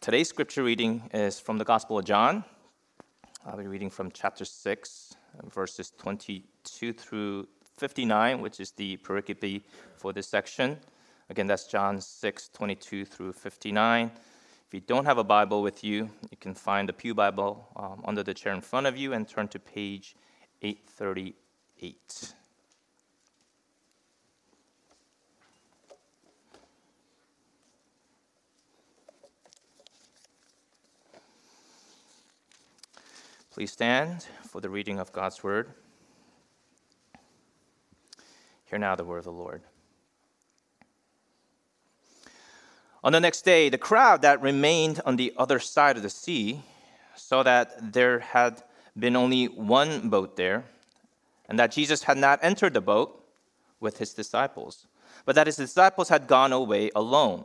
Today's scripture reading is from the Gospel of John. I'll be reading from chapter 6, verses 22 through 59, which is the pericope for this section. Again, that's John 6, 22 through 59. If you don't have a Bible with you, you can find the Pew Bible um, under the chair in front of you and turn to page 838. Please stand for the reading of God's word. Hear now the word of the Lord. On the next day, the crowd that remained on the other side of the sea saw that there had been only one boat there, and that Jesus had not entered the boat with his disciples, but that his disciples had gone away alone.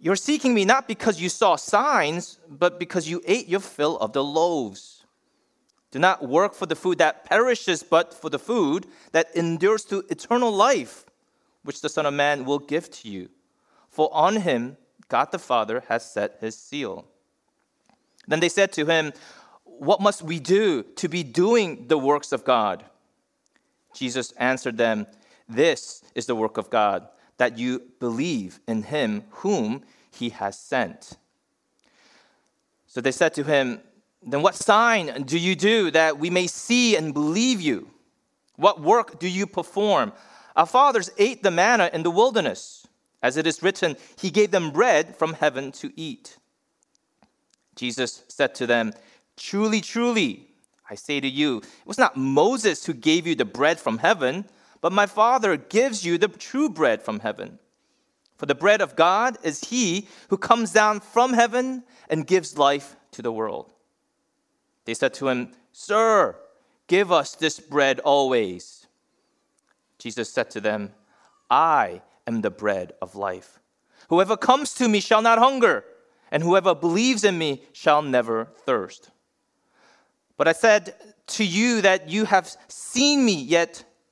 you're seeking me not because you saw signs, but because you ate your fill of the loaves. Do not work for the food that perishes, but for the food that endures to eternal life, which the Son of Man will give to you. For on him God the Father has set his seal. Then they said to him, What must we do to be doing the works of God? Jesus answered them, This is the work of God that you believe in him whom he has sent. So they said to him, Then what sign do you do that we may see and believe you? What work do you perform? Our fathers ate the manna in the wilderness. As it is written, He gave them bread from heaven to eat. Jesus said to them, Truly, truly, I say to you, it was not Moses who gave you the bread from heaven but my Father gives you the true bread from heaven. For the bread of God is he who comes down from heaven and gives life to the world. They said to him, Sir, give us this bread always. Jesus said to them, I am the bread of life. Whoever comes to me shall not hunger, and whoever believes in me shall never thirst. But I said to you that you have seen me, yet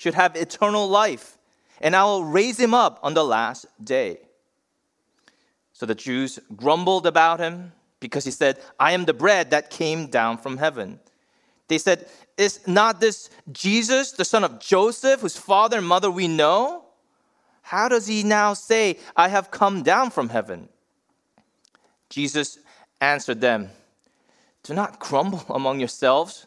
should have eternal life, and I will raise him up on the last day. So the Jews grumbled about him because he said, I am the bread that came down from heaven. They said, Is not this Jesus, the son of Joseph, whose father and mother we know? How does he now say, I have come down from heaven? Jesus answered them, Do not grumble among yourselves.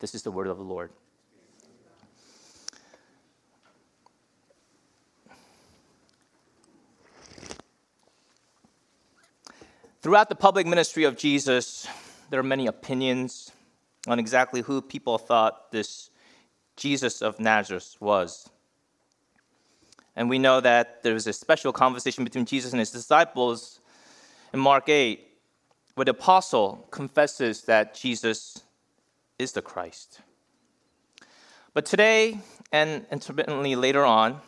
This is the word of the Lord. Throughout the public ministry of Jesus, there are many opinions on exactly who people thought this Jesus of Nazareth was. And we know that there was a special conversation between Jesus and his disciples in Mark 8, where the apostle confesses that Jesus is the Christ. But today, and intermittently later on,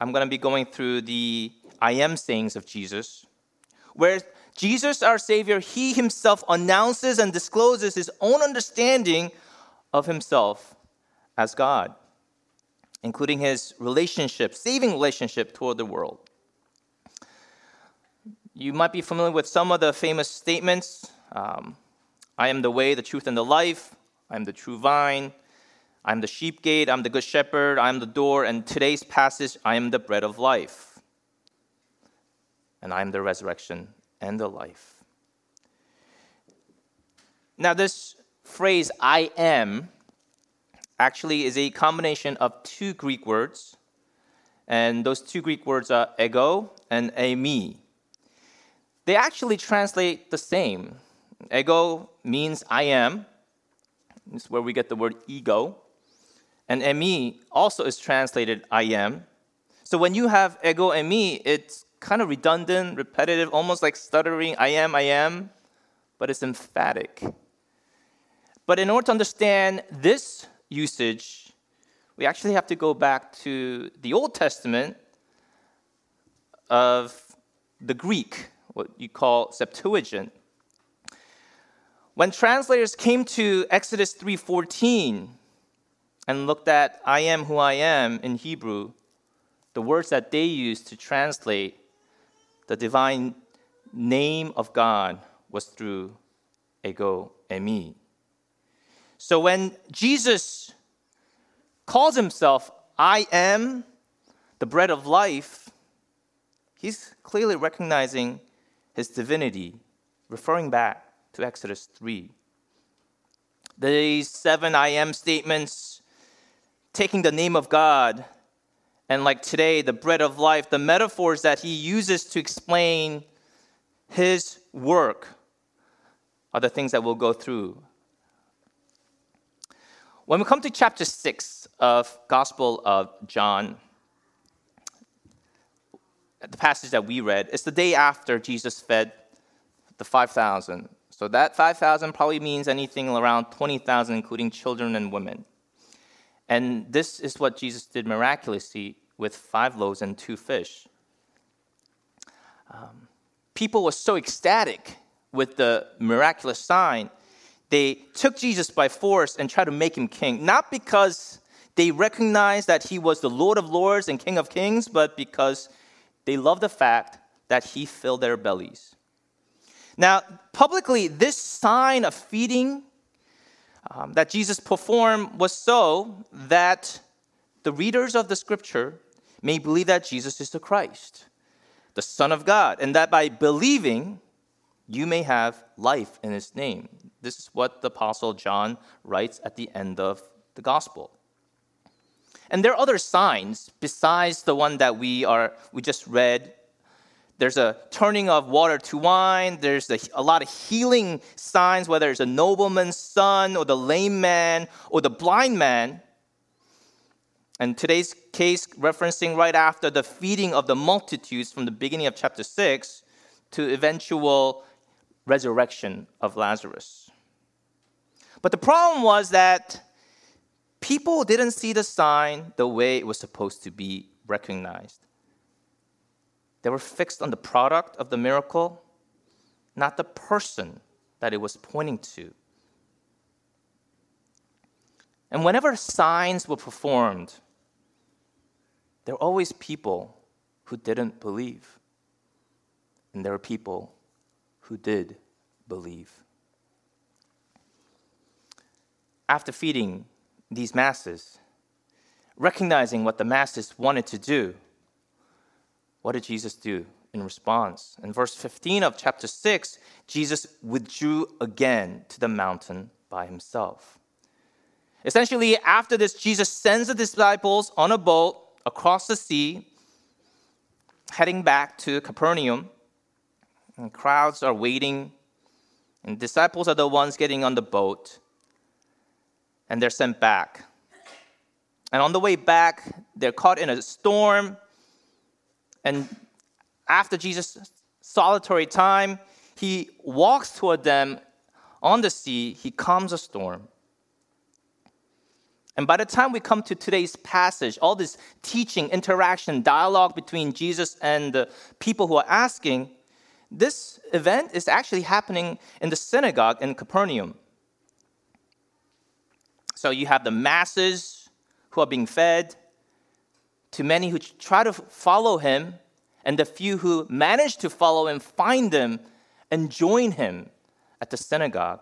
I'm going to be going through the I am sayings of Jesus, where Jesus, our Savior, He Himself announces and discloses His own understanding of Himself as God, including His relationship, saving relationship toward the world. You might be familiar with some of the famous statements um, I am the way, the truth, and the life. I am the true vine. I am the sheep gate. I'm the good shepherd. I am the door. And today's passage, I am the bread of life. And I am the resurrection and the life. Now, this phrase, I am, actually is a combination of two Greek words. And those two Greek words are ego and eimi. They actually translate the same. Ego means I am. Is where we get the word ego. And eimi also is translated I am. So when you have ego and eimi, it's kind of redundant, repetitive, almost like stuttering, I am, I am, but it's emphatic. But in order to understand this usage, we actually have to go back to the Old Testament of the Greek, what you call Septuagint. When translators came to Exodus 3:14 and looked at I am who I am in Hebrew, the words that they used to translate the divine name of God was through ego eimi. So when Jesus calls himself I am the bread of life, he's clearly recognizing his divinity, referring back to Exodus 3. These seven I am statements, taking the name of God and like today, the bread of life, the metaphors that he uses to explain his work are the things that we'll go through. When we come to chapter 6 of Gospel of John, the passage that we read, it's the day after Jesus fed the 5,000. So that 5,000 probably means anything around 20,000, including children and women. And this is what Jesus did miraculously with five loaves and two fish. Um, people were so ecstatic with the miraculous sign, they took Jesus by force and tried to make him king, not because they recognized that he was the Lord of lords and King of kings, but because they loved the fact that he filled their bellies. Now, publicly, this sign of feeding um, that Jesus performed was so that the readers of the scripture may believe that Jesus is the Christ, the Son of God, and that by believing, you may have life in his name. This is what the Apostle John writes at the end of the gospel. And there are other signs besides the one that we are we just read there's a turning of water to wine. There's a, a, lot of healing signs, whether it's a nobleman's son or the lame man or the blind man. And today's case, referencing right after the feeding of the multitudes from the beginning of chapter 6 to eventual resurrection of Lazarus. But the problem was that people didn't see the sign the way it was supposed to be recognized. They were fixed on the product of the miracle, not the person that it was pointing to. And whenever signs were performed, there were always people who didn't believe. And there were people who did believe. After feeding these masses, recognizing what the masses wanted to do, what did Jesus do in response? In verse 15 of chapter 6, Jesus withdrew again to the mountain by himself. Essentially, after this, Jesus sends the disciples on a boat across the sea, heading back to Capernaum. And crowds are waiting, and disciples are the ones getting on the boat, and they're sent back. And on the way back, they're caught in a storm. And after Jesus' solitary time, he walks toward them on the sea, he calms a storm. And by the time we come to today's passage, all this teaching, interaction, dialogue between Jesus and the people who are asking, this event is actually happening in the synagogue in Capernaum. So you have the masses who are being fed, to many who try to follow him, and the few who manage to follow him find him and join him at the synagogue.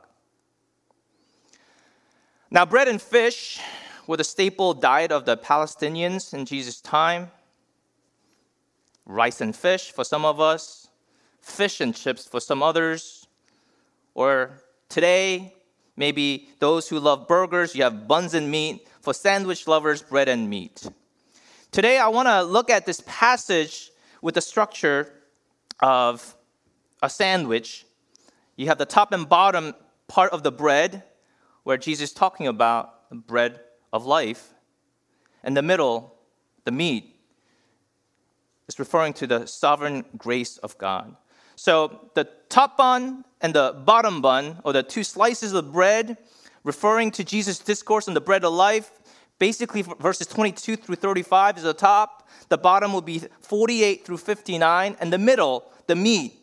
Now, bread and fish were the staple diet of the Palestinians in Jesus' time. Rice and fish for some of us, fish and chips for some others. Or today, maybe those who love burgers, you have buns and meat. For sandwich lovers, bread and meat. Today, I want to look at this passage with the structure of a sandwich. You have the top and bottom part of the bread, where Jesus is talking about the bread of life. And the middle, the meat, is referring to the sovereign grace of God. So the top bun and the bottom bun, or the two slices of bread, referring to Jesus' discourse on the bread of life, basically verses 22 through 35 is the top. The bottom will be 48 through 59, and the middle, the meat,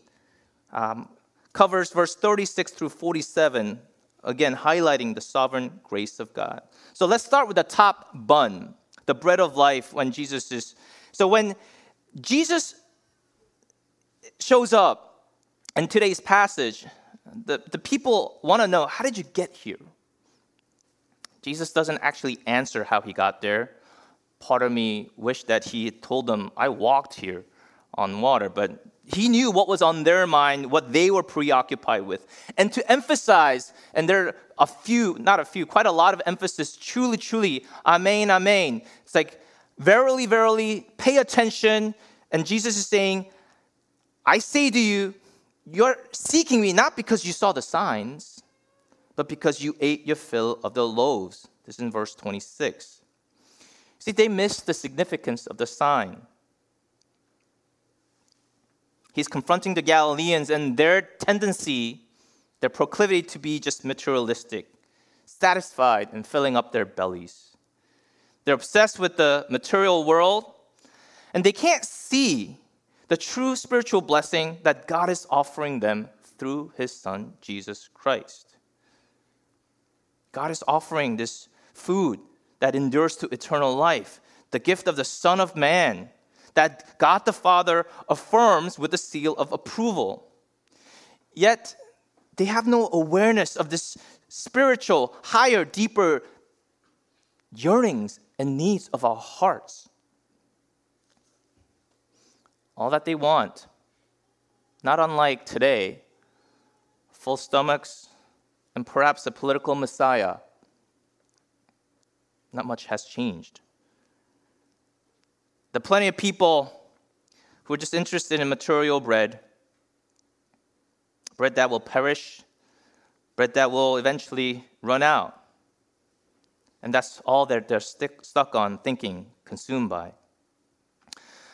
um, covers verse 36 through 47, again highlighting the sovereign grace of God. So let's start with the top bun, the bread of life when Jesus is. So when Jesus shows up in today's passage, the, the people want to know how did you get here? Jesus doesn't actually answer how he got there. Part of me wished that he told them, I walked here on water, but he knew what was on their mind, what they were preoccupied with. And to emphasize, and there are a few, not a few, quite a lot of emphasis, truly, truly, amen, amen. It's like, verily, verily, pay attention. And Jesus is saying, I say to you, you're seeking me not because you saw the signs, but because you ate your fill of the loaves. This is in verse 26. See, they missed the significance of the sign. He's confronting the Galileans and their tendency, their proclivity to be just materialistic, satisfied and filling up their bellies. They're obsessed with the material world, and they can't see the true spiritual blessing that God is offering them through his son, Jesus Christ. God is offering this food that endures to eternal life, the gift of the Son of Man that God the Father affirms with the seal of approval. Yet, they have no awareness of this spiritual, higher, deeper yearnings and needs of our hearts. All that they want, not unlike today, full stomachs and perhaps a political messiah. Not much has changed. The plenty of people who are just interested in material bread, bread that will perish, bread that will eventually run out. And that's all that they're stick, stuck on thinking, consumed by.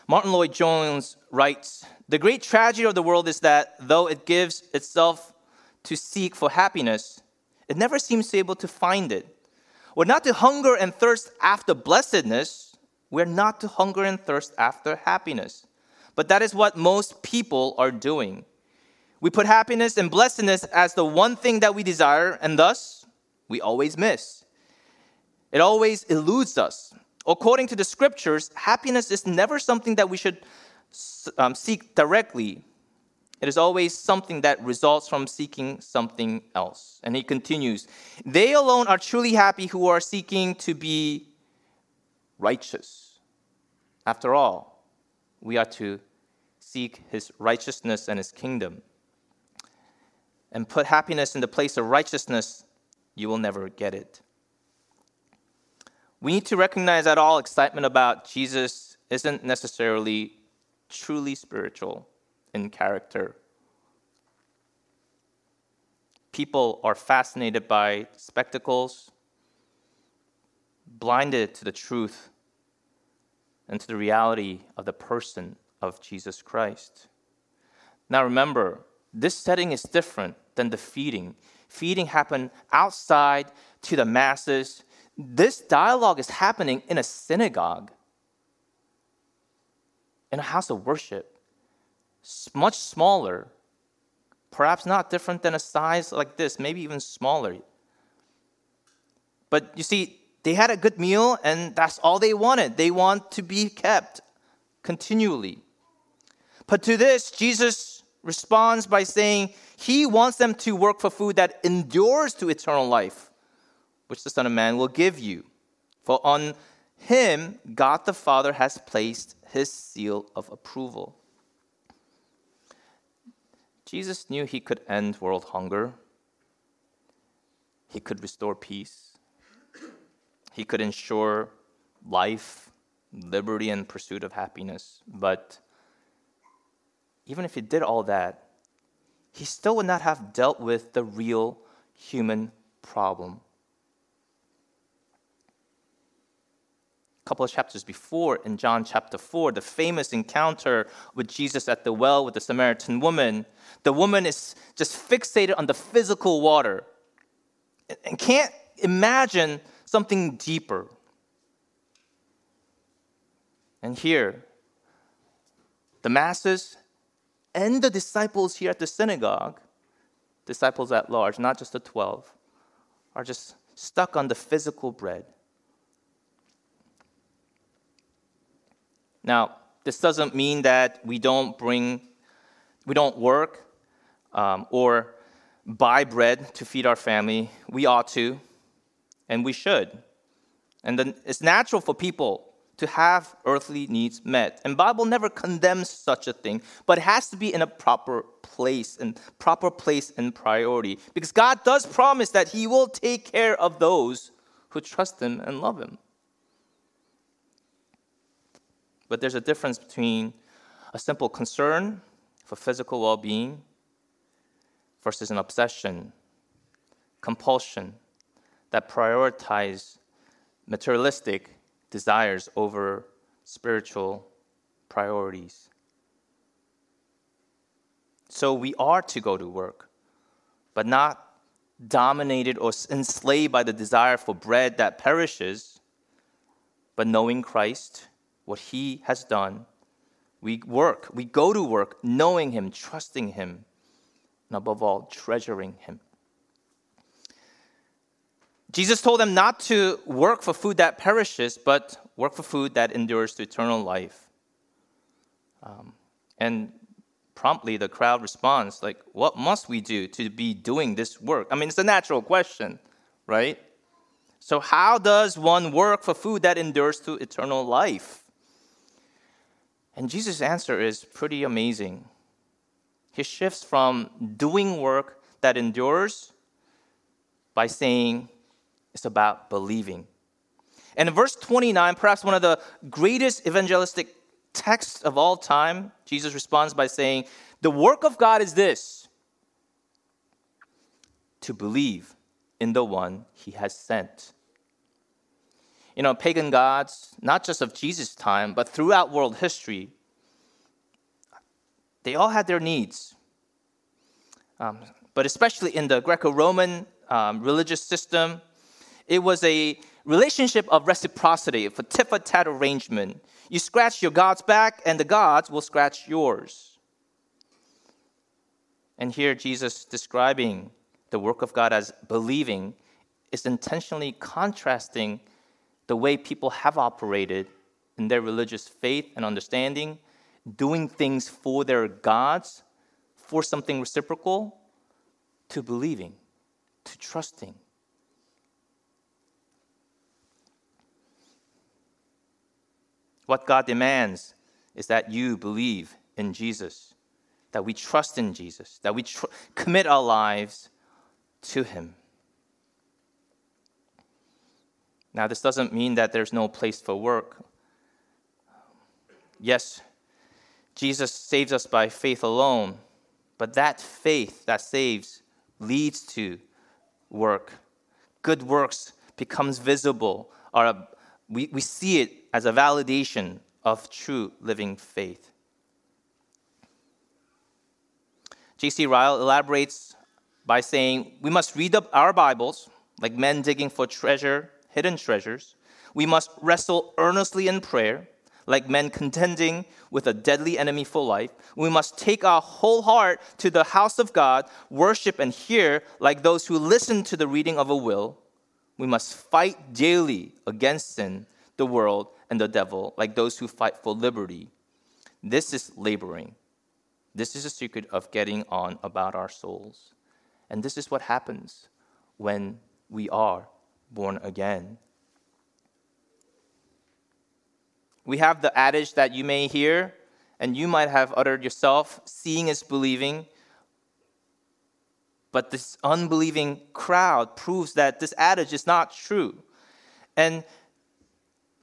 Martyn Lloyd-Jones writes The great tragedy of the world is that though it gives itself to seek for happiness, it never seems able to find it. We're not to hunger and thirst after blessedness. We're not to hunger and thirst after happiness. But that is what most people are doing. We put happiness and blessedness as the one thing that we desire, and thus we always miss. It always eludes us. According to the scriptures, happiness is never something that we should um, seek directly. It is always something that results from seeking something else. And he continues They alone are truly happy who are seeking to be righteous. After all, we are to seek his righteousness and his kingdom. And put happiness in the place of righteousness, you will never get it. We need to recognize that all excitement about Jesus isn't necessarily truly spiritual in character. People are fascinated by spectacles, blinded to the truth and to the reality of the person of Jesus Christ. Now remember, this setting is different than the feeding. Feeding happened outside to the masses. This dialogue is happening in a synagogue, in a house of worship, much smaller, perhaps not different than a size like this, maybe even smaller. But you see, they had a good meal, and that's all they wanted. They want to be kept continually. But to this, Jesus responds by saying he wants them to work for food that endures to eternal life, which the Son of Man will give you. For on him, God the Father has placed his seal of approval. Jesus knew he could end world hunger, he could restore peace, he could ensure life, liberty, and pursuit of happiness. But even if he did all that, he still would not have dealt with the real human problem. Couple of chapters before, in John chapter 4, the famous encounter with Jesus at the well with the Samaritan woman, the woman is just fixated on the physical water and can't imagine something deeper. And here, the masses and the disciples here at the synagogue, disciples at large, not just the 12, are just stuck on the physical bread. Now, this doesn't mean that we don't bring, we don't work um, or buy bread to feed our family. We ought to, and we should. And then it's natural for people to have earthly needs met. And Bible never condemns such a thing, but it has to be in a proper place and proper place and priority because God does promise that he will take care of those who trust him and love him. But there's a difference between a simple concern for physical well-being versus an obsession, compulsion that prioritize materialistic desires over spiritual priorities. So we are to go to work, but not dominated or enslaved by the desire for bread that perishes, but knowing Christ, what He has done. We work, we go to work knowing Him, trusting Him, and above all, treasuring Him. Jesus told them not to work for food that perishes, but work for food that endures to eternal life. Um, and promptly the crowd responds, like, what must we do to be doing this work? I mean, it's a natural question, right? So, how does one work for food that endures to eternal life? And Jesus' answer is pretty amazing. He shifts from doing work that endures by saying, it's about believing. And in verse 29, perhaps one of the greatest evangelistic texts of all time, Jesus responds by saying, The work of God is this to believe in the one he has sent. You know, pagan gods, not just of Jesus' time, but throughout world history, they all had their needs. Um, but especially in the Greco Roman um, religious system, It was a relationship of reciprocity, a tit for tat arrangement. You scratch your God's back, and the gods will scratch yours. And here, Jesus describing the work of God as believing is intentionally contrasting the way people have operated in their religious faith and understanding, doing things for their gods, for something reciprocal, to believing, to trusting. What God demands is that you believe in Jesus, that we trust in Jesus, that we tr- commit our lives to Him. Now, this doesn't mean that there's no place for work. Yes, Jesus saves us by faith alone, but that faith that saves leads to work. Good works becomes visible, or we, we see it as a validation of true living faith. J.C. Ryle elaborates by saying, We must read up our Bibles like men digging for treasure, hidden treasures. We must wrestle earnestly in prayer like men contending with a deadly enemy for life. We must take our whole heart to the house of God, worship and hear like those who listen to the reading of a will. We must fight daily against sin, the world, and the devil, like those who fight for liberty. This is laboring. This is a secret of getting on about our souls. And this is what happens when we are born again. We have the adage that you may hear, and you might have uttered yourself seeing is believing. But this unbelieving crowd proves that this adage is not true. And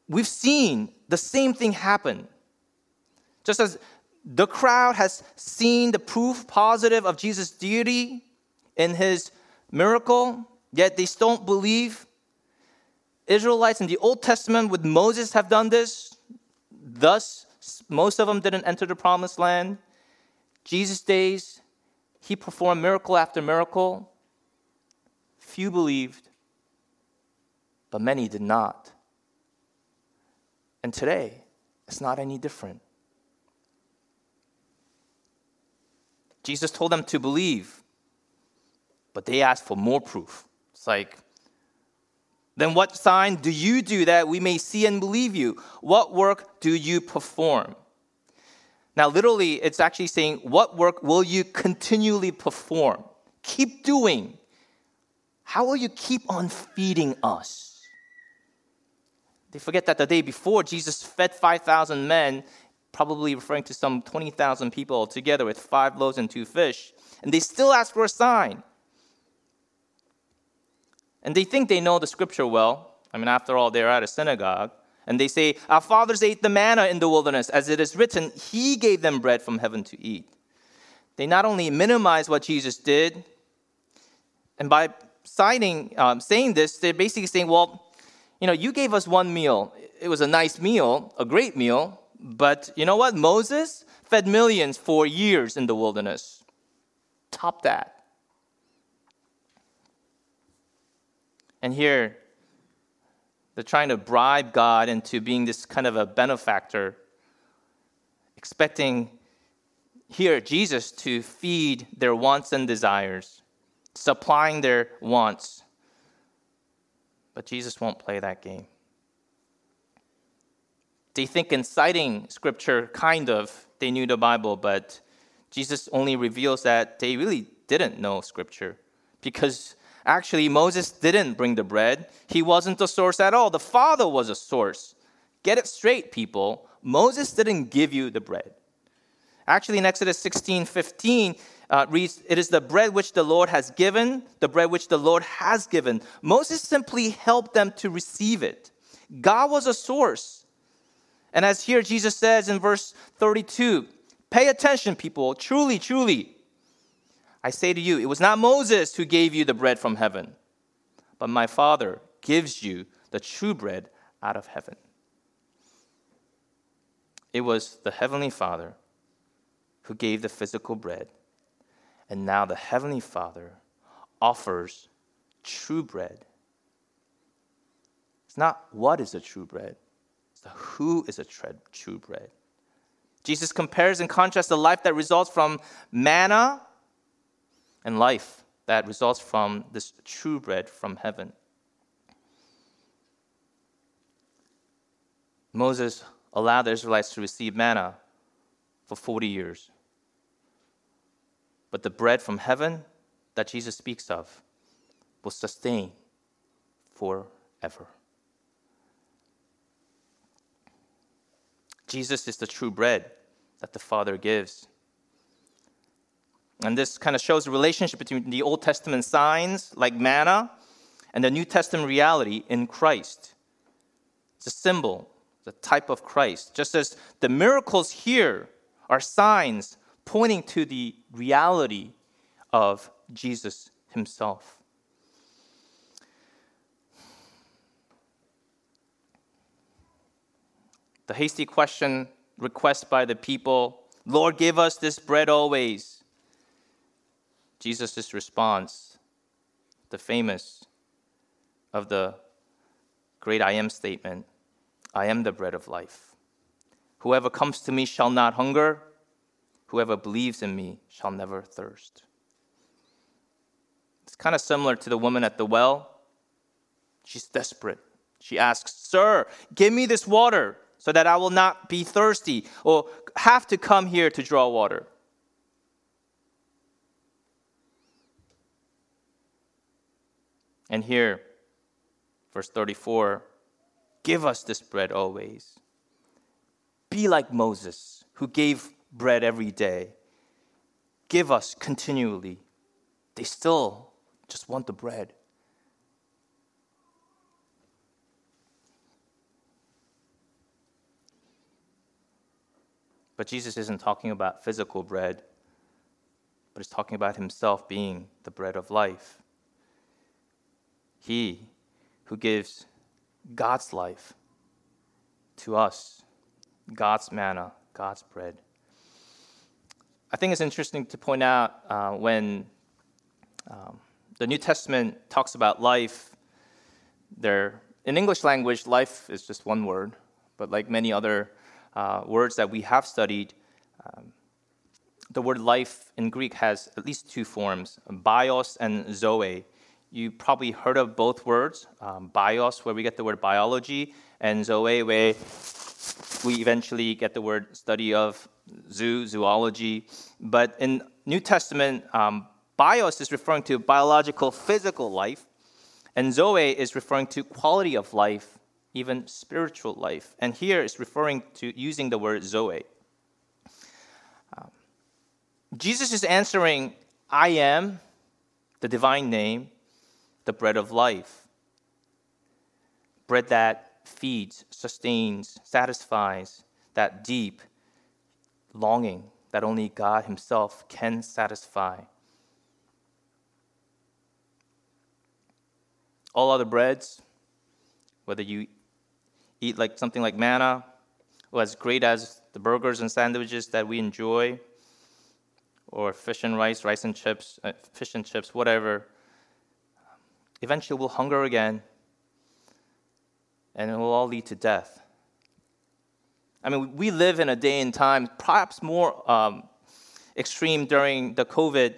we've seen the same thing happen. Just as the crowd has seen the proof positive of Jesus' deity in his miracle, yet they still don't believe. Israelites in the Old Testament with Moses have done this. Thus, most of them didn't enter the promised land. Jesus' days, he performed miracle after miracle. Few believed, but many did not. And today, it's not any different. Jesus told them to believe, but they asked for more proof. It's like, then what sign do you do that we may see and believe you? What work do you perform? Now, literally, it's actually saying, What work will you continually perform? Keep doing. How will you keep on feeding us? They forget that the day before, Jesus fed 5,000 men, probably referring to some 20,000 people together with five loaves and two fish. And they still ask for a sign. And they think they know the scripture well. I mean, after all, they're at a synagogue. And they say, Our fathers ate the manna in the wilderness, as it is written, He gave them bread from heaven to eat. They not only minimize what Jesus did, and by citing, um, saying this, they're basically saying, Well, you know, you gave us one meal. It was a nice meal, a great meal, but you know what? Moses fed millions for years in the wilderness. Top that. And here, they're trying to bribe God into being this kind of a benefactor, expecting here Jesus to feed their wants and desires, supplying their wants. But Jesus won't play that game. They think in citing scripture, kind of, they knew the Bible, but Jesus only reveals that they really didn't know scripture because Actually, Moses didn't bring the bread. He wasn't the source at all. The Father was a source. Get it straight, people. Moses didn't give you the bread. Actually, in Exodus 16 15, uh, reads, It is the bread which the Lord has given, the bread which the Lord has given. Moses simply helped them to receive it. God was a source. And as here Jesus says in verse 32, pay attention, people. Truly, truly, I say to you, it was not Moses who gave you the bread from heaven, but my Father gives you the true bread out of heaven. It was the Heavenly Father who gave the physical bread, and now the Heavenly Father offers true bread, It's not what is a true bread, it's the who is a true bread. Jesus compares and contrasts the life that results from manna and life that results from this true bread from heaven. Moses allowed the Israelites to receive manna for 40 years. But the bread from heaven that Jesus speaks of will sustain forever. Jesus is the true bread that the Father gives. And this kind of shows the relationship between the Old Testament signs like manna and the New Testament reality in Christ. It's a symbol, the type of Christ. Just as the miracles here are signs pointing to the reality of Jesus himself. The hasty question, request by the people, Lord, give us this bread always. Jesus' response, the famous of the great I am statement I am the bread of life. Whoever comes to me shall not hunger, whoever believes in me shall never thirst. It's kind of similar to the woman at the well. She's desperate. She asks, Sir, give me this water so that I will not be thirsty or have to come here to draw water. And here, verse 34 give us this bread always. Be like Moses, who gave bread every day. Give us continually. They still just want the bread. But Jesus isn't talking about physical bread, but he's talking about himself being the bread of life. He who gives God's life to us, God's manna, God's bread. I think it's interesting to point out uh, when um, the New Testament talks about life, there in English language, life is just one word, but like many other uh, words that we have studied, um, the word life in Greek has at least two forms bios and zoe. You probably heard of both words um, bios, where we get the word biology, and zoe, where we eventually get the word study of zoo, zoology. But in New Testament, um, bios is referring to biological, physical life, and zoe is referring to quality of life even spiritual life. And here it's referring to using the word Zoe. Um, Jesus is answering, I am the divine name, the bread of life. Bread that feeds, sustains, satisfies that deep longing that only God Himself can satisfy. All other breads, whether you eat like something like manna, or as great as the burgers and sandwiches that we enjoy, or fish and rice, rice and chips, uh, fish and chips, whatever, eventually we'll hunger again, and it will all lead to death. I mean, we live in a day and time, perhaps more um, extreme during the COVID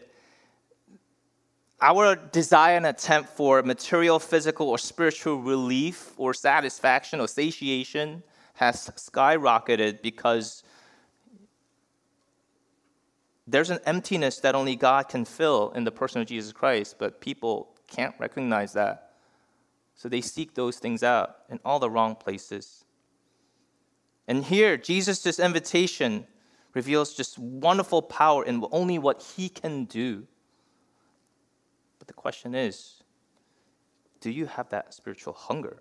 our desire and attempt for material, physical, or spiritual relief or satisfaction or satiation has skyrocketed because there's an emptiness that only God can fill in the person of Jesus Christ, but people can't recognize that. So they seek those things out in all the wrong places. And here, Jesus' invitation reveals just wonderful power in only what he can do. But the question is do you have that spiritual hunger?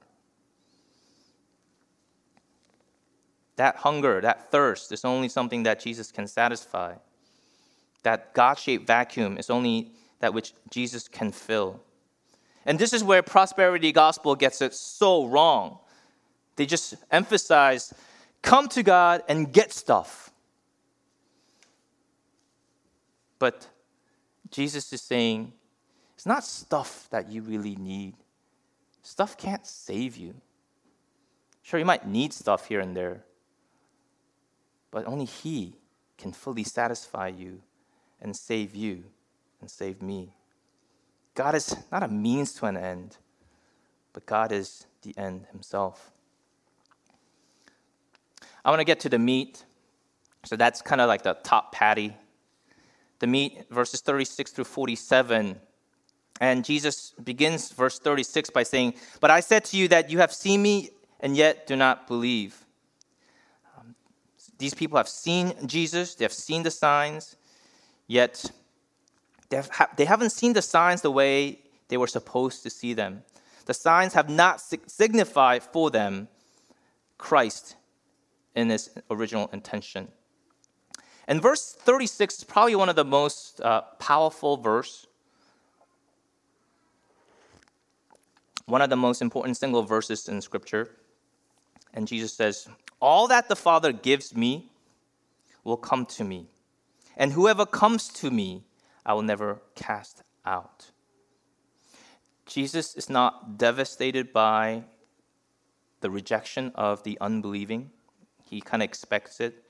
That hunger, that thirst is only something that Jesus can satisfy. That God shaped vacuum is only that which Jesus can fill. And this is where prosperity gospel gets it so wrong. They just emphasize come to God and get stuff. But Jesus is saying, it's not stuff that you really need. Stuff can't save you. Sure, you might need stuff here and there, but only He can fully satisfy you and save you and save me. God is not a means to an end, but God is the end Himself. I want to get to the meat. So that's kind of like the top patty. The meat, verses 36 through 47. And Jesus begins verse 36 by saying, But I said to you that you have seen me and yet do not believe. Um, these people have seen Jesus, they have seen the signs, yet they, have, they haven't seen the signs the way they were supposed to see them. The signs have not signified for them Christ in his original intention. And verse 36 is probably one of the most uh, powerful verse, one of the most important single verses in Scripture. And Jesus says, All that the Father gives me will come to me, and whoever comes to me, I will never cast out. Jesus is not devastated by the rejection of the unbelieving. He kind of expects it.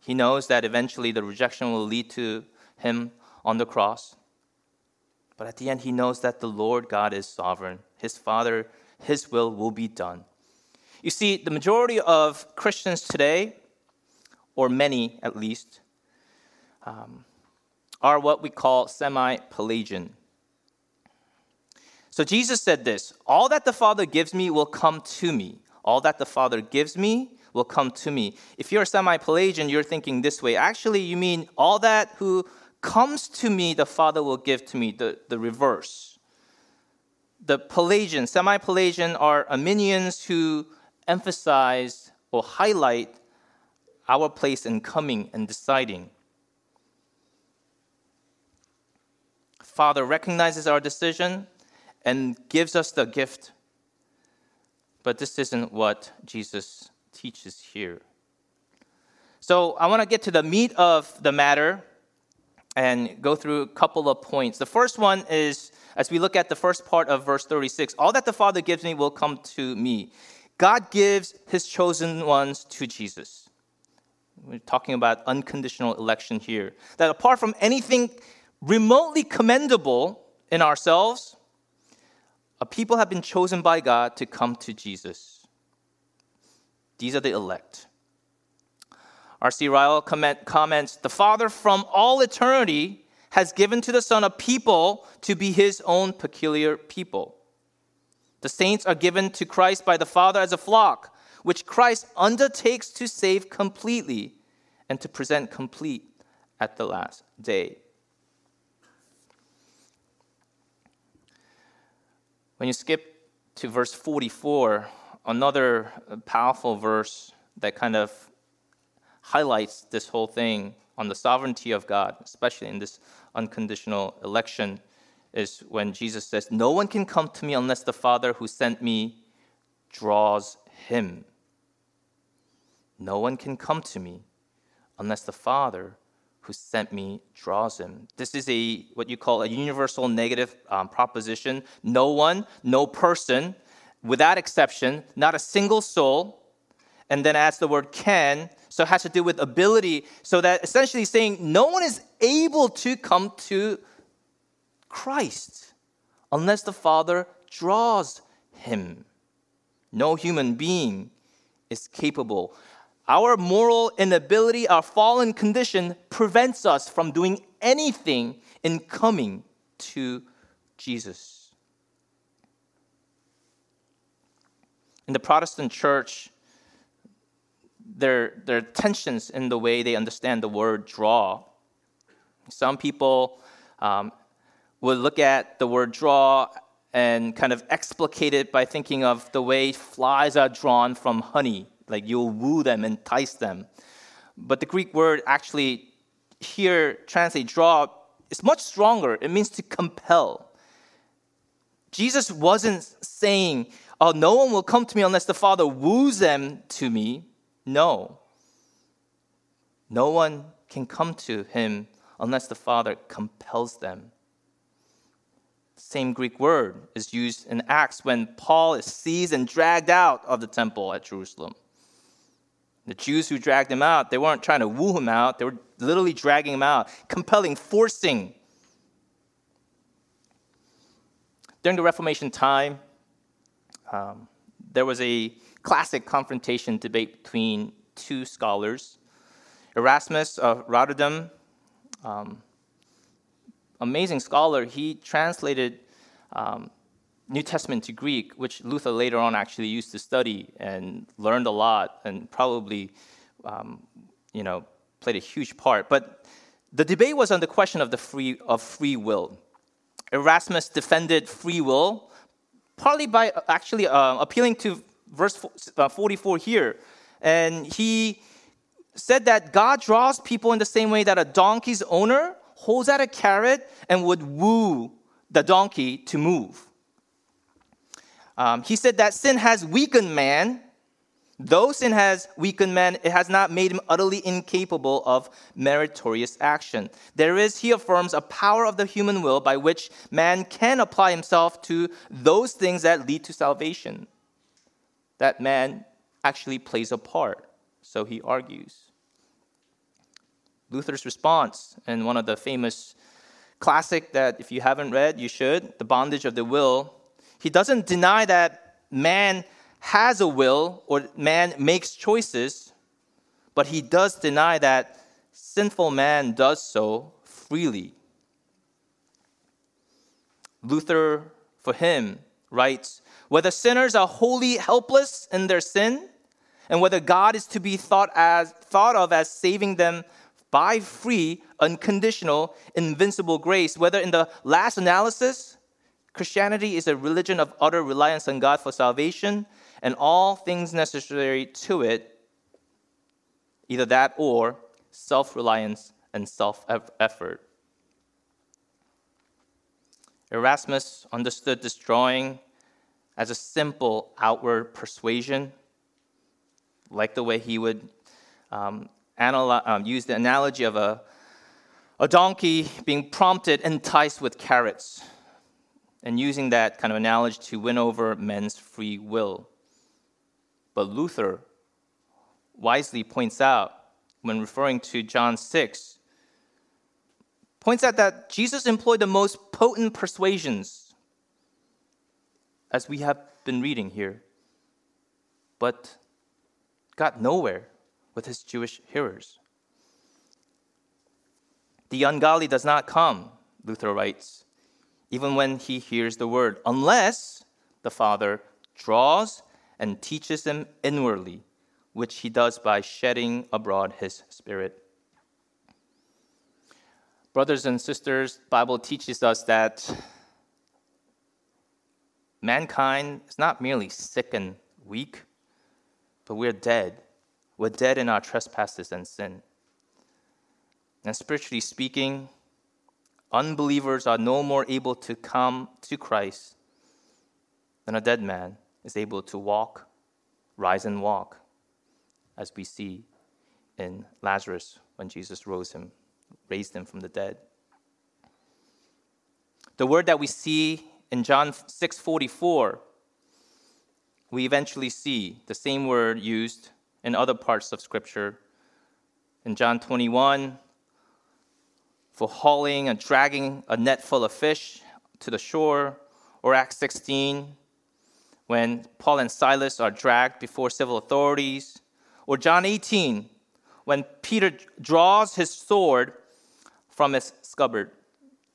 He knows that eventually the rejection will lead to him on the cross. But at the end, he knows that the Lord God is sovereign. His Father, His will will be done. You see, the majority of Christians today, or many at least, um, are what we call semi Pelagian. So Jesus said this All that the Father gives me will come to me. All that the Father gives me will come to me. If you're a semi Pelagian, you're thinking this way. Actually, you mean all that who comes to me, the Father will give to me, the, the reverse. The Pelagian, semi Pelagian are Arminians who emphasize or highlight our place in coming and deciding. Father recognizes our decision and gives us the gift. But this isn't what Jesus teaches here. So I want to get to the meat of the matter and go through a couple of points. The first one is as we look at the first part of verse 36 all that the Father gives me will come to me. God gives his chosen ones to Jesus. We're talking about unconditional election here. That apart from anything remotely commendable in ourselves, a people have been chosen by God to come to Jesus. These are the elect. R.C. Ryle comment, comments The Father from all eternity has given to the Son a people to be his own peculiar people. The saints are given to Christ by the Father as a flock, which Christ undertakes to save completely and to present complete at the last day. When you skip to verse 44, another powerful verse that kind of highlights this whole thing on the sovereignty of God, especially in this unconditional election, is when Jesus says, No one can come to me unless the Father who sent me draws him. No one can come to me unless the Father who sent me draws him. This is a what you call a universal negative um, proposition. No one, no person, without exception, not a single soul, and then adds the word can, so it has to do with ability. So that essentially saying no one is able to come to Christ unless the Father draws him. No human being is capable our moral inability, our fallen condition prevents us from doing anything in coming to Jesus. In the Protestant church, there, there are tensions in the way they understand the word draw. Some people um, would look at the word draw and kind of explicate it by thinking of the way flies are drawn from honey like you'll woo them, entice them. But the Greek word actually here translate draw is much stronger. It means to compel. Jesus wasn't saying, Oh, no one will come to me unless the Father woos them to me. No. No one can come to him unless the Father compels them. Same Greek word is used in Acts when Paul is seized and dragged out of the temple at Jerusalem. The Jews who dragged him out, they weren't trying to woo him out, they were literally dragging him out, compelling, forcing. During the Reformation time, um, there was a classic confrontation debate between two scholars. Erasmus of Rotterdam, um, amazing scholar, he translated um, New Testament to Greek, which Luther later on actually used to study and learned a lot and probably, um, you know, played a huge part. But the debate was on the question of the free of free will. Erasmus defended free will partly by uh, actually uh, appealing to verse uh, 44 here, and he said that God draws people in the same way that a donkey's owner holds out a carrot and would woo the donkey to move. Um, he said that sin has weakened man. Though sin has weakened man, it has not made him utterly incapable of meritorious action. There is, he affirms, a power of the human will by which man can apply himself to those things that lead to salvation. That man actually plays a part, so he argues. Luther's response, and one of the famous classic that if you haven't read, you should, The Bondage of the Will, he doesn't deny that man has a will or man makes choices, but he does deny that sinful man does so freely. Luther, for him, writes whether sinners are wholly helpless in their sin, and whether God is to be thought, as, thought of as saving them by free, unconditional, invincible grace, whether in the last analysis, Christianity is a religion of utter reliance on God for salvation and all things necessary to it, either that or self reliance and self effort. Erasmus understood drawing as a simple outward persuasion, like the way he would um, analy- um, use the analogy of a, a donkey being prompted, enticed with carrots and using that kind of analogy to win over men's free will. But Luther wisely points out, when referring to John 6, points out that Jesus employed the most potent persuasions, as we have been reading here, but got nowhere with his Jewish hearers. The ungodly does not come, Luther writes, even when he hears the word, unless the Father draws and teaches them inwardly, which he does by shedding abroad his Spirit. Brothers and sisters, Bible teaches us that mankind is not merely sick and weak, but we're dead. We're dead in our trespasses and sin. And spiritually speaking, unbelievers are no more able to come to Christ than a dead man is able to walk, rise and walk, as we see in Lazarus when Jesus rose him, raised him from the dead. The word that we see in John 6:44 we eventually see the same word used in other parts of scripture. In John 21, for hauling and dragging a net full of fish to the shore, or Acts 16, when Paul and Silas are dragged before civil authorities, or John 18, when Peter draws his sword from its scabbard,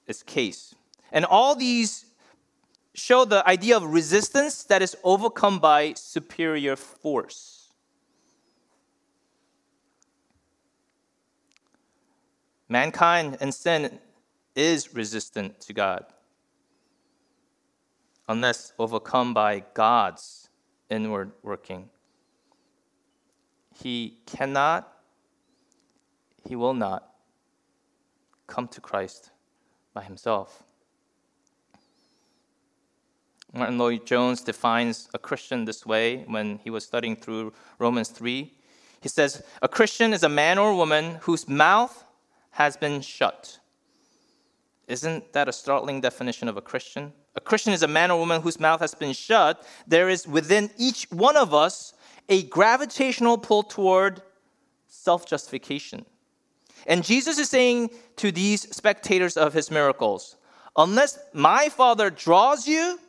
its case. And all these show the idea of resistance that is overcome by superior force. Mankind and sin is resistant to God unless overcome by God's inward working. He cannot, he will not come to Christ by himself. Martyn Lloyd-Jones defines a Christian this way when he was studying through Romans 3. He says, A Christian is a man or woman whose mouth has been shut. Isn't that a startling definition of a Christian? A Christian is a man or woman whose mouth has been shut. There is within each one of us a gravitational pull toward self justification. And Jesus is saying to these spectators of his miracles, unless my Father draws you,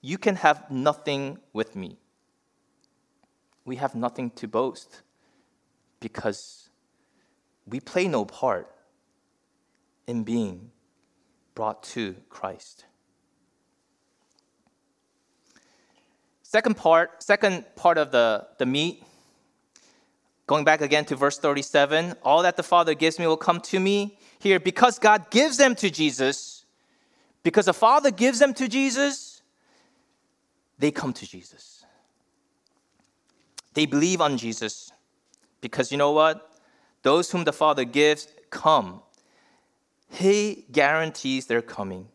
you can have nothing with me. We have nothing to boast because we play no part in being brought to Christ. Second part, second part of the, the meat, going back again to verse 37 all that the Father gives me will come to me. Here, because God gives them to Jesus, because the Father gives them to Jesus, they come to Jesus. They believe on Jesus because you know what? Those whom the Father gives come. He guarantees their coming.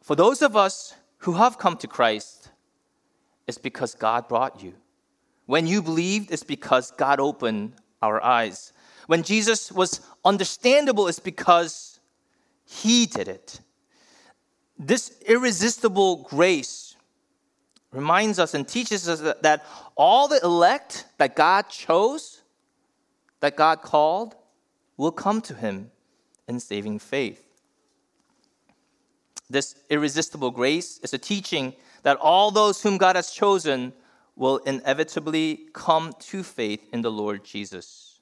For those of us who have come to Christ, it's because God brought you. When you believed, it's because God opened our eyes. When Jesus was understandable, it's because He did it. This irresistible grace reminds us and teaches us that all the elect that God chose, that God called, will come to Him in saving faith. This irresistible grace is a teaching that all those whom God has chosen will inevitably come to faith in the Lord Jesus.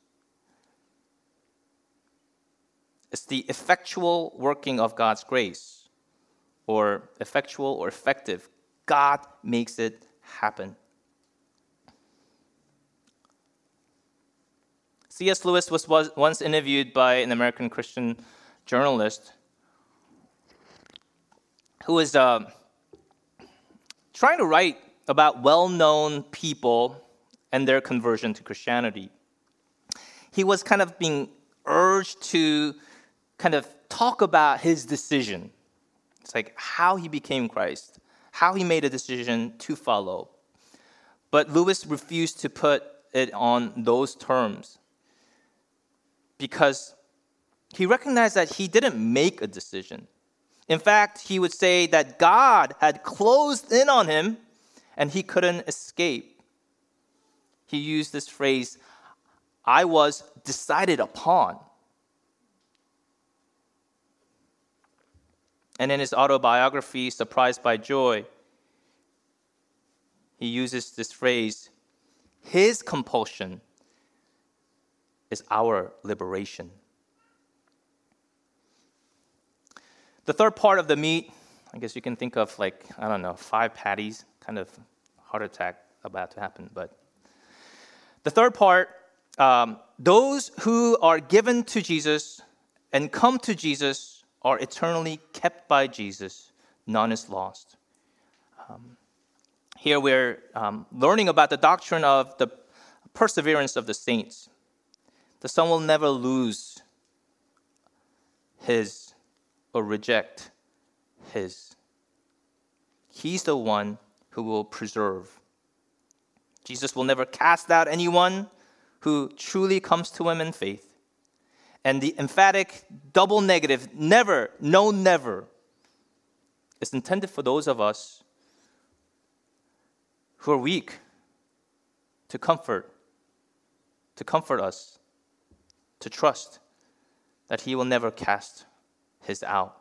It's the effectual working of God's grace, or effectual or effective. God makes it happen. C.S. Lewis was once interviewed by an American Christian journalist who was uh, trying to write about well known people and their conversion to Christianity. He was kind of being urged to kind of talk about his decision. It's like how he became Christ, how he made a decision to follow. But Lewis refused to put it on those terms because he recognized that he didn't make a decision. In fact, he would say that God had closed in on him and he couldn't escape. He used this phrase, I was decided upon. And in his autobiography, Surprised by Joy, he uses this phrase, his compulsion is our liberation. The third part of the meat, I guess you can think of like, I don't know, five patties, kind of heart attack about to happen. But the third part, um, those who are given to Jesus and come to Jesus are eternally kept by Jesus. None is lost. Um, here we're um, learning about the doctrine of the perseverance of the saints. The Son will never lose his or reject his. He's the one who will preserve. Jesus will never cast out anyone who truly comes to him in faith. And the emphatic double negative, never, no, never, is intended for those of us who are weak to comfort, to comfort us to trust that He will never cast His out.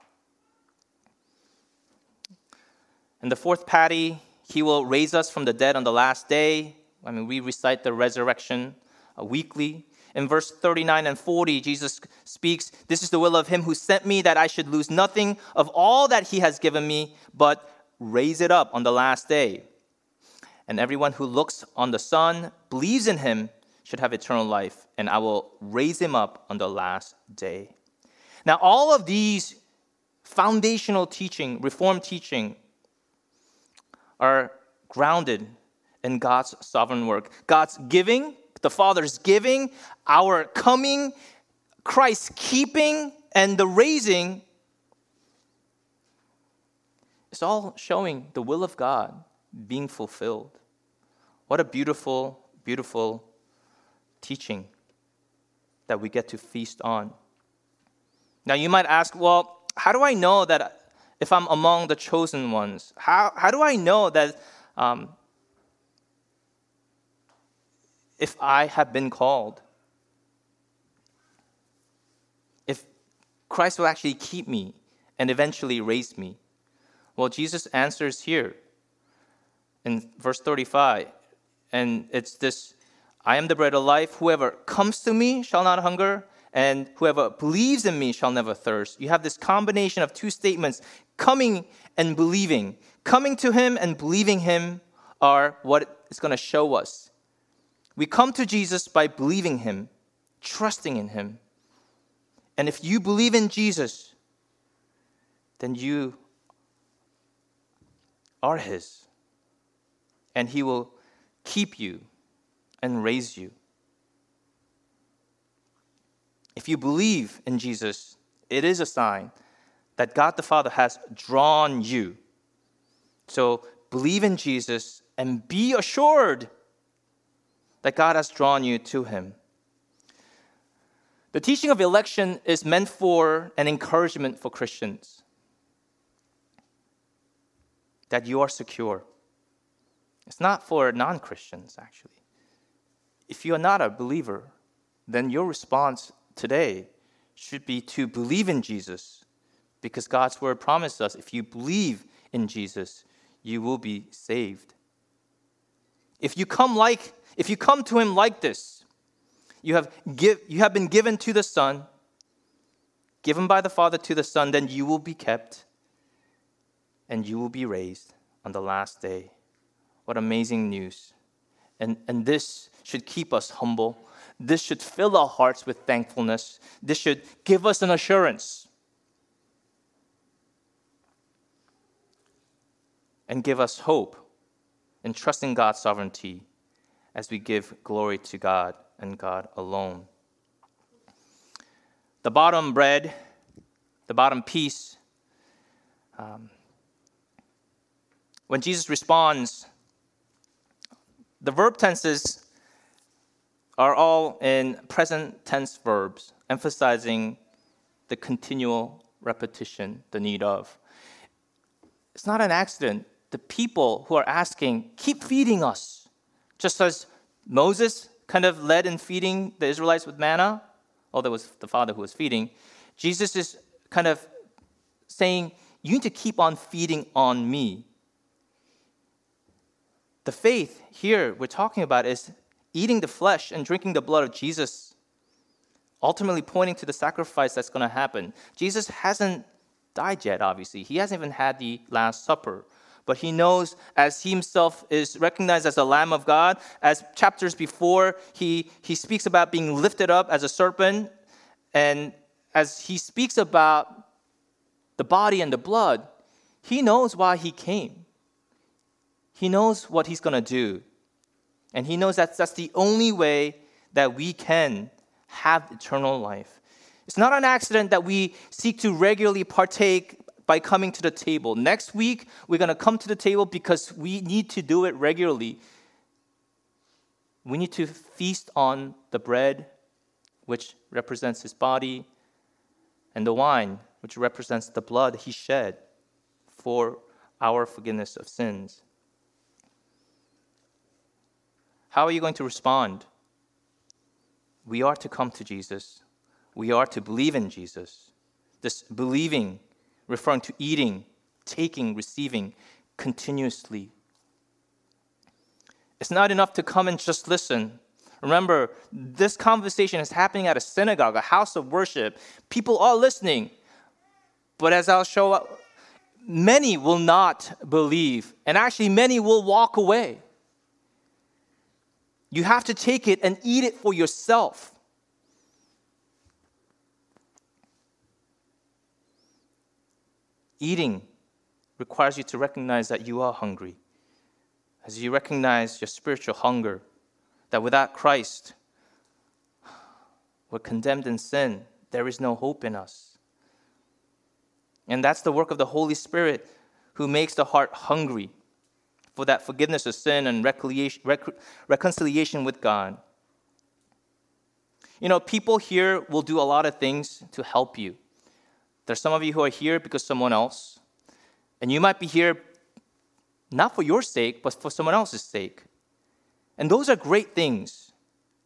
And the fourth patty, He will raise us from the dead on the last day. I mean, we recite the resurrection uh, weekly. In verse 39 and 40, Jesus speaks, This is the will of him who sent me, that I should lose nothing of all that he has given me, but raise it up on the last day. And everyone who looks on the Son, believes in him, should have eternal life, and I will raise him up on the last day. Now, all of these foundational teaching, reform teaching, are grounded in God's sovereign work. God's giving, the Father's giving, our coming, Christ's keeping, and the raising. It's all showing the will of God being fulfilled. What a beautiful, beautiful teaching that we get to feast on. Now, you might ask, well, how do I know that if I'm among the chosen ones? How, how do I know that um, if I have been called? If Christ will actually keep me and eventually raise me? Well, Jesus answers here in verse 35. And it's this I am the bread of life. Whoever comes to me shall not hunger, and whoever believes in me shall never thirst. You have this combination of two statements coming and believing. Coming to him and believing him are what is going to show us. We come to Jesus by believing him, trusting in him. And if you believe in Jesus, then you are his. And he will keep you and raise you. If you believe in Jesus, it is a sign that God the Father has drawn you. So believe in Jesus and be assured that God has drawn you to Him. The teaching of election is meant for an encouragement for Christians that you are secure. It's not for non Christians, actually. If you are not a believer, then your response today should be to believe in Jesus because God's word promised us if you believe in Jesus, you will be saved. If you come like if you come to him like this, you have give, you have been given to the Son, given by the Father to the Son, then you will be kept and you will be raised on the last day. What amazing news. And, and this should keep us humble this should fill our hearts with thankfulness. This should give us an assurance and give us hope in trusting God's sovereignty as we give glory to God and God alone. The bottom bread, the bottom piece, um, when Jesus responds, the verb tenses are all in present tense verbs, emphasizing the continual repetition, the need of. It's not an accident. The people who are asking, keep feeding us. Just as Moses kind of led in feeding the Israelites with manna, although it was the father who was feeding, Jesus is kind of saying, You need to keep on feeding on me. The faith here we're talking about is eating the flesh and drinking the blood of Jesus, ultimately pointing to the sacrifice that's going to happen. Jesus hasn't died yet, obviously. He hasn't even had the Last Supper. But he knows as he himself is recognized as the Lamb of God, as chapters before, he, he speaks about being lifted up as a serpent. And as he speaks about the body and the blood, he knows why he came. He knows what he's going to do. And he knows that that's the only way that we can have eternal life. It's not an accident that we seek to regularly partake by coming to the table. Next week, we're going to come to the table because we need to do it regularly. We need to feast on the bread, which represents his body, and the wine, which represents the blood he shed for our forgiveness of sins. How are you going to respond? We are to come to Jesus. We are to believe in Jesus. This believing, referring to eating, taking, receiving continuously. It's not enough to come and just listen. Remember, this conversation is happening at a synagogue, a house of worship. People are listening. But as I'll show, many will not believe, and actually, many will walk away. You have to take it and eat it for yourself. Eating requires you to recognize that you are hungry. As you recognize your spiritual hunger, that without Christ, we're condemned in sin. There is no hope in us. And that's the work of the Holy Spirit who makes the heart hungry for that forgiveness of sin and reconciliation with God. You know, people here will do a lot of things to help you. There's some of you who are here because someone else, and you might be here not for your sake, but for someone else's sake. And those are great things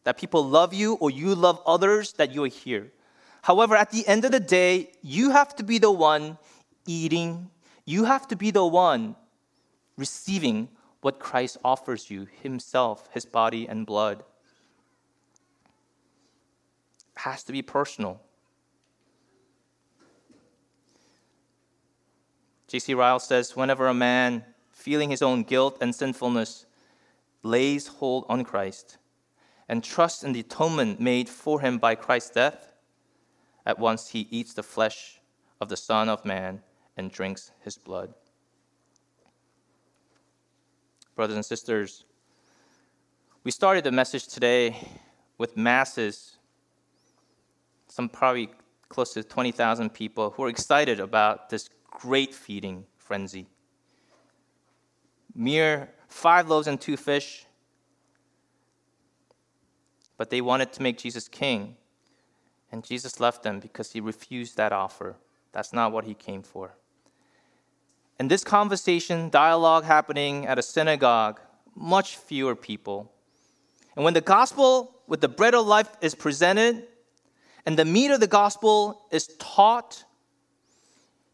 that people love you or you love others that you are here. However, at the end of the day, you have to be the one eating, you have to be the one receiving what Christ offers you Himself, His body and blood. It has to be personal. J.C. Ryle says whenever a man, feeling his own guilt and sinfulness, lays hold on Christ and trusts in the atonement made for him by Christ's death, at once he eats the flesh of the Son of Man and drinks his blood. Brothers and sisters, we started the message today with masses, some probably close to 20,000 people who are excited about this great feeding frenzy. Mere five loaves and two fish, but they wanted to make Jesus king. And Jesus left them because he refused that offer. That's not what he came for. And this conversation, dialogue happening at a synagogue, much fewer people. And when the gospel with the bread of life is presented and the meat of the gospel is taught,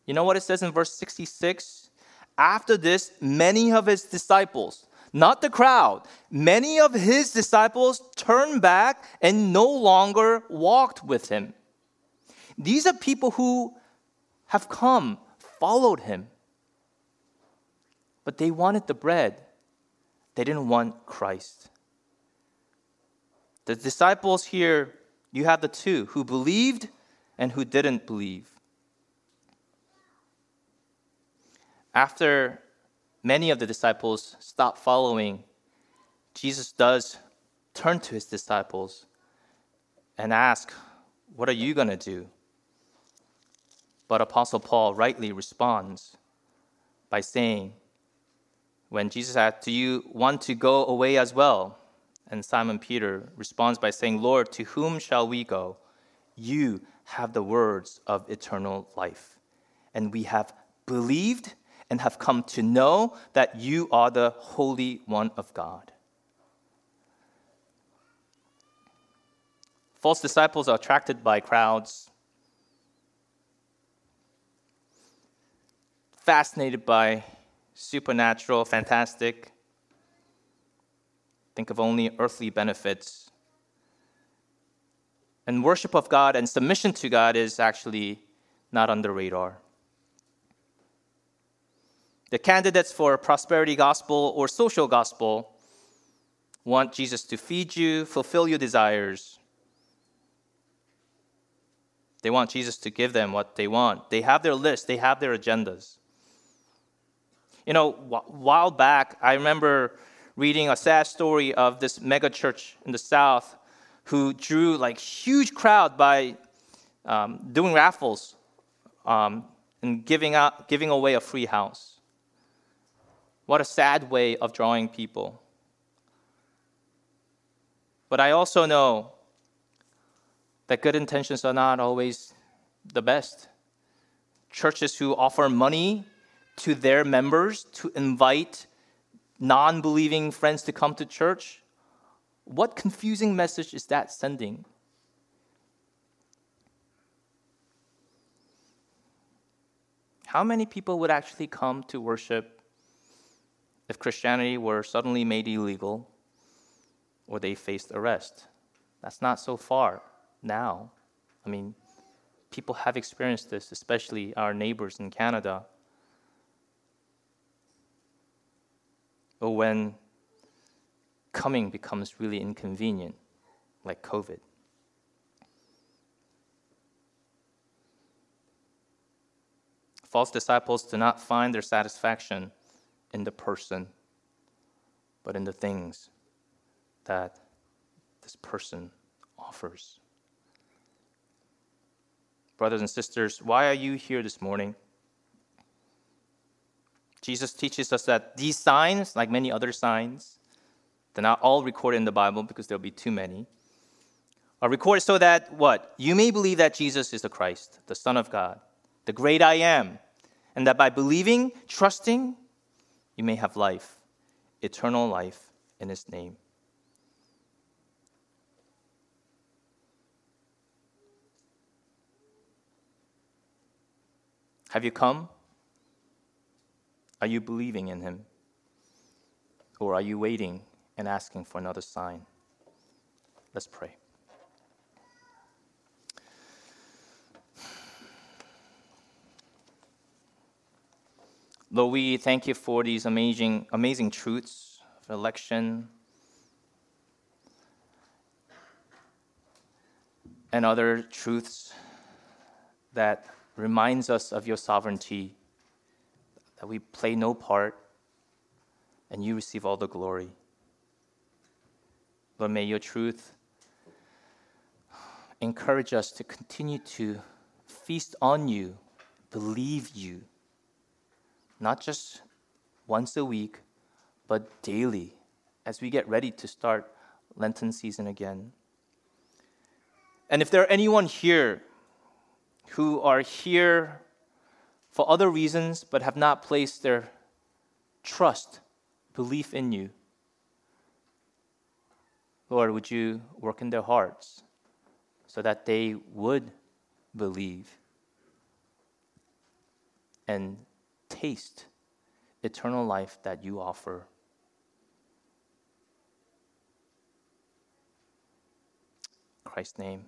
you know what it says in verse 66? After this, many of his disciples, not the crowd, many of his disciples turned back and no longer walked with him. These are people who have come, followed him, but they wanted the bread. They didn't want Christ. The disciples here, you have the two who believed and who didn't believe. After many of the disciples stop following, Jesus does turn to his disciples and ask, What are you going to do? But Apostle Paul rightly responds by saying, When Jesus asked, Do you want to go away as well? And Simon Peter responds by saying, Lord, to whom shall we go? You have the words of eternal life. And we have believed and have come to know that you are the Holy One of God. False disciples are attracted by crowds, fascinated by supernatural, fantastic. Think of only earthly benefits. And worship of God and submission to God is actually not on the radar. The candidates for prosperity gospel or social gospel want Jesus to feed you, fulfill your desires. They want Jesus to give them what they want. They have their list, they have their agendas. You know, a while back, I remember reading a sad story of this mega church in the South who drew like huge crowd by um, doing raffles um, and giving out, giving away a free house. What a sad way of drawing people. But I also know that good intentions are not always the best. Churches who offer money to their members to invite non believing friends to come to church, what confusing message is that sending? How many people would actually come to worship if Christianity were suddenly made illegal or they faced arrest. That's not so far now. I mean, people have experienced this, especially our neighbors in Canada. Or when coming becomes really inconvenient, like COVID. False disciples do not find their satisfaction in the person, but in the things that this person offers. Brothers and sisters, why are you here this morning? Jesus teaches us that these signs, like many other signs, they're not all recorded in the Bible because there'll be too many, are recorded so that what? You may believe that Jesus is the Christ, the Son of God, the great I am, and that by believing, trusting, you may have life, eternal life in his name. Have you come? Are you believing in him? Or are you waiting and asking for another sign? Let's pray. Lord, we thank you for these amazing, amazing truths of election and other truths that reminds us of your sovereignty, that we play no part and you receive all the glory. Lord, may your truth encourage us to continue to feast on you, believe you not just once a week, but daily as we get ready to start Lenten season again. And if there are anyone here who are here for other reasons but have not placed their trust, belief in you, Lord, would you work in their hearts so that they would believe and taste eternal life that you offer. Christ's name.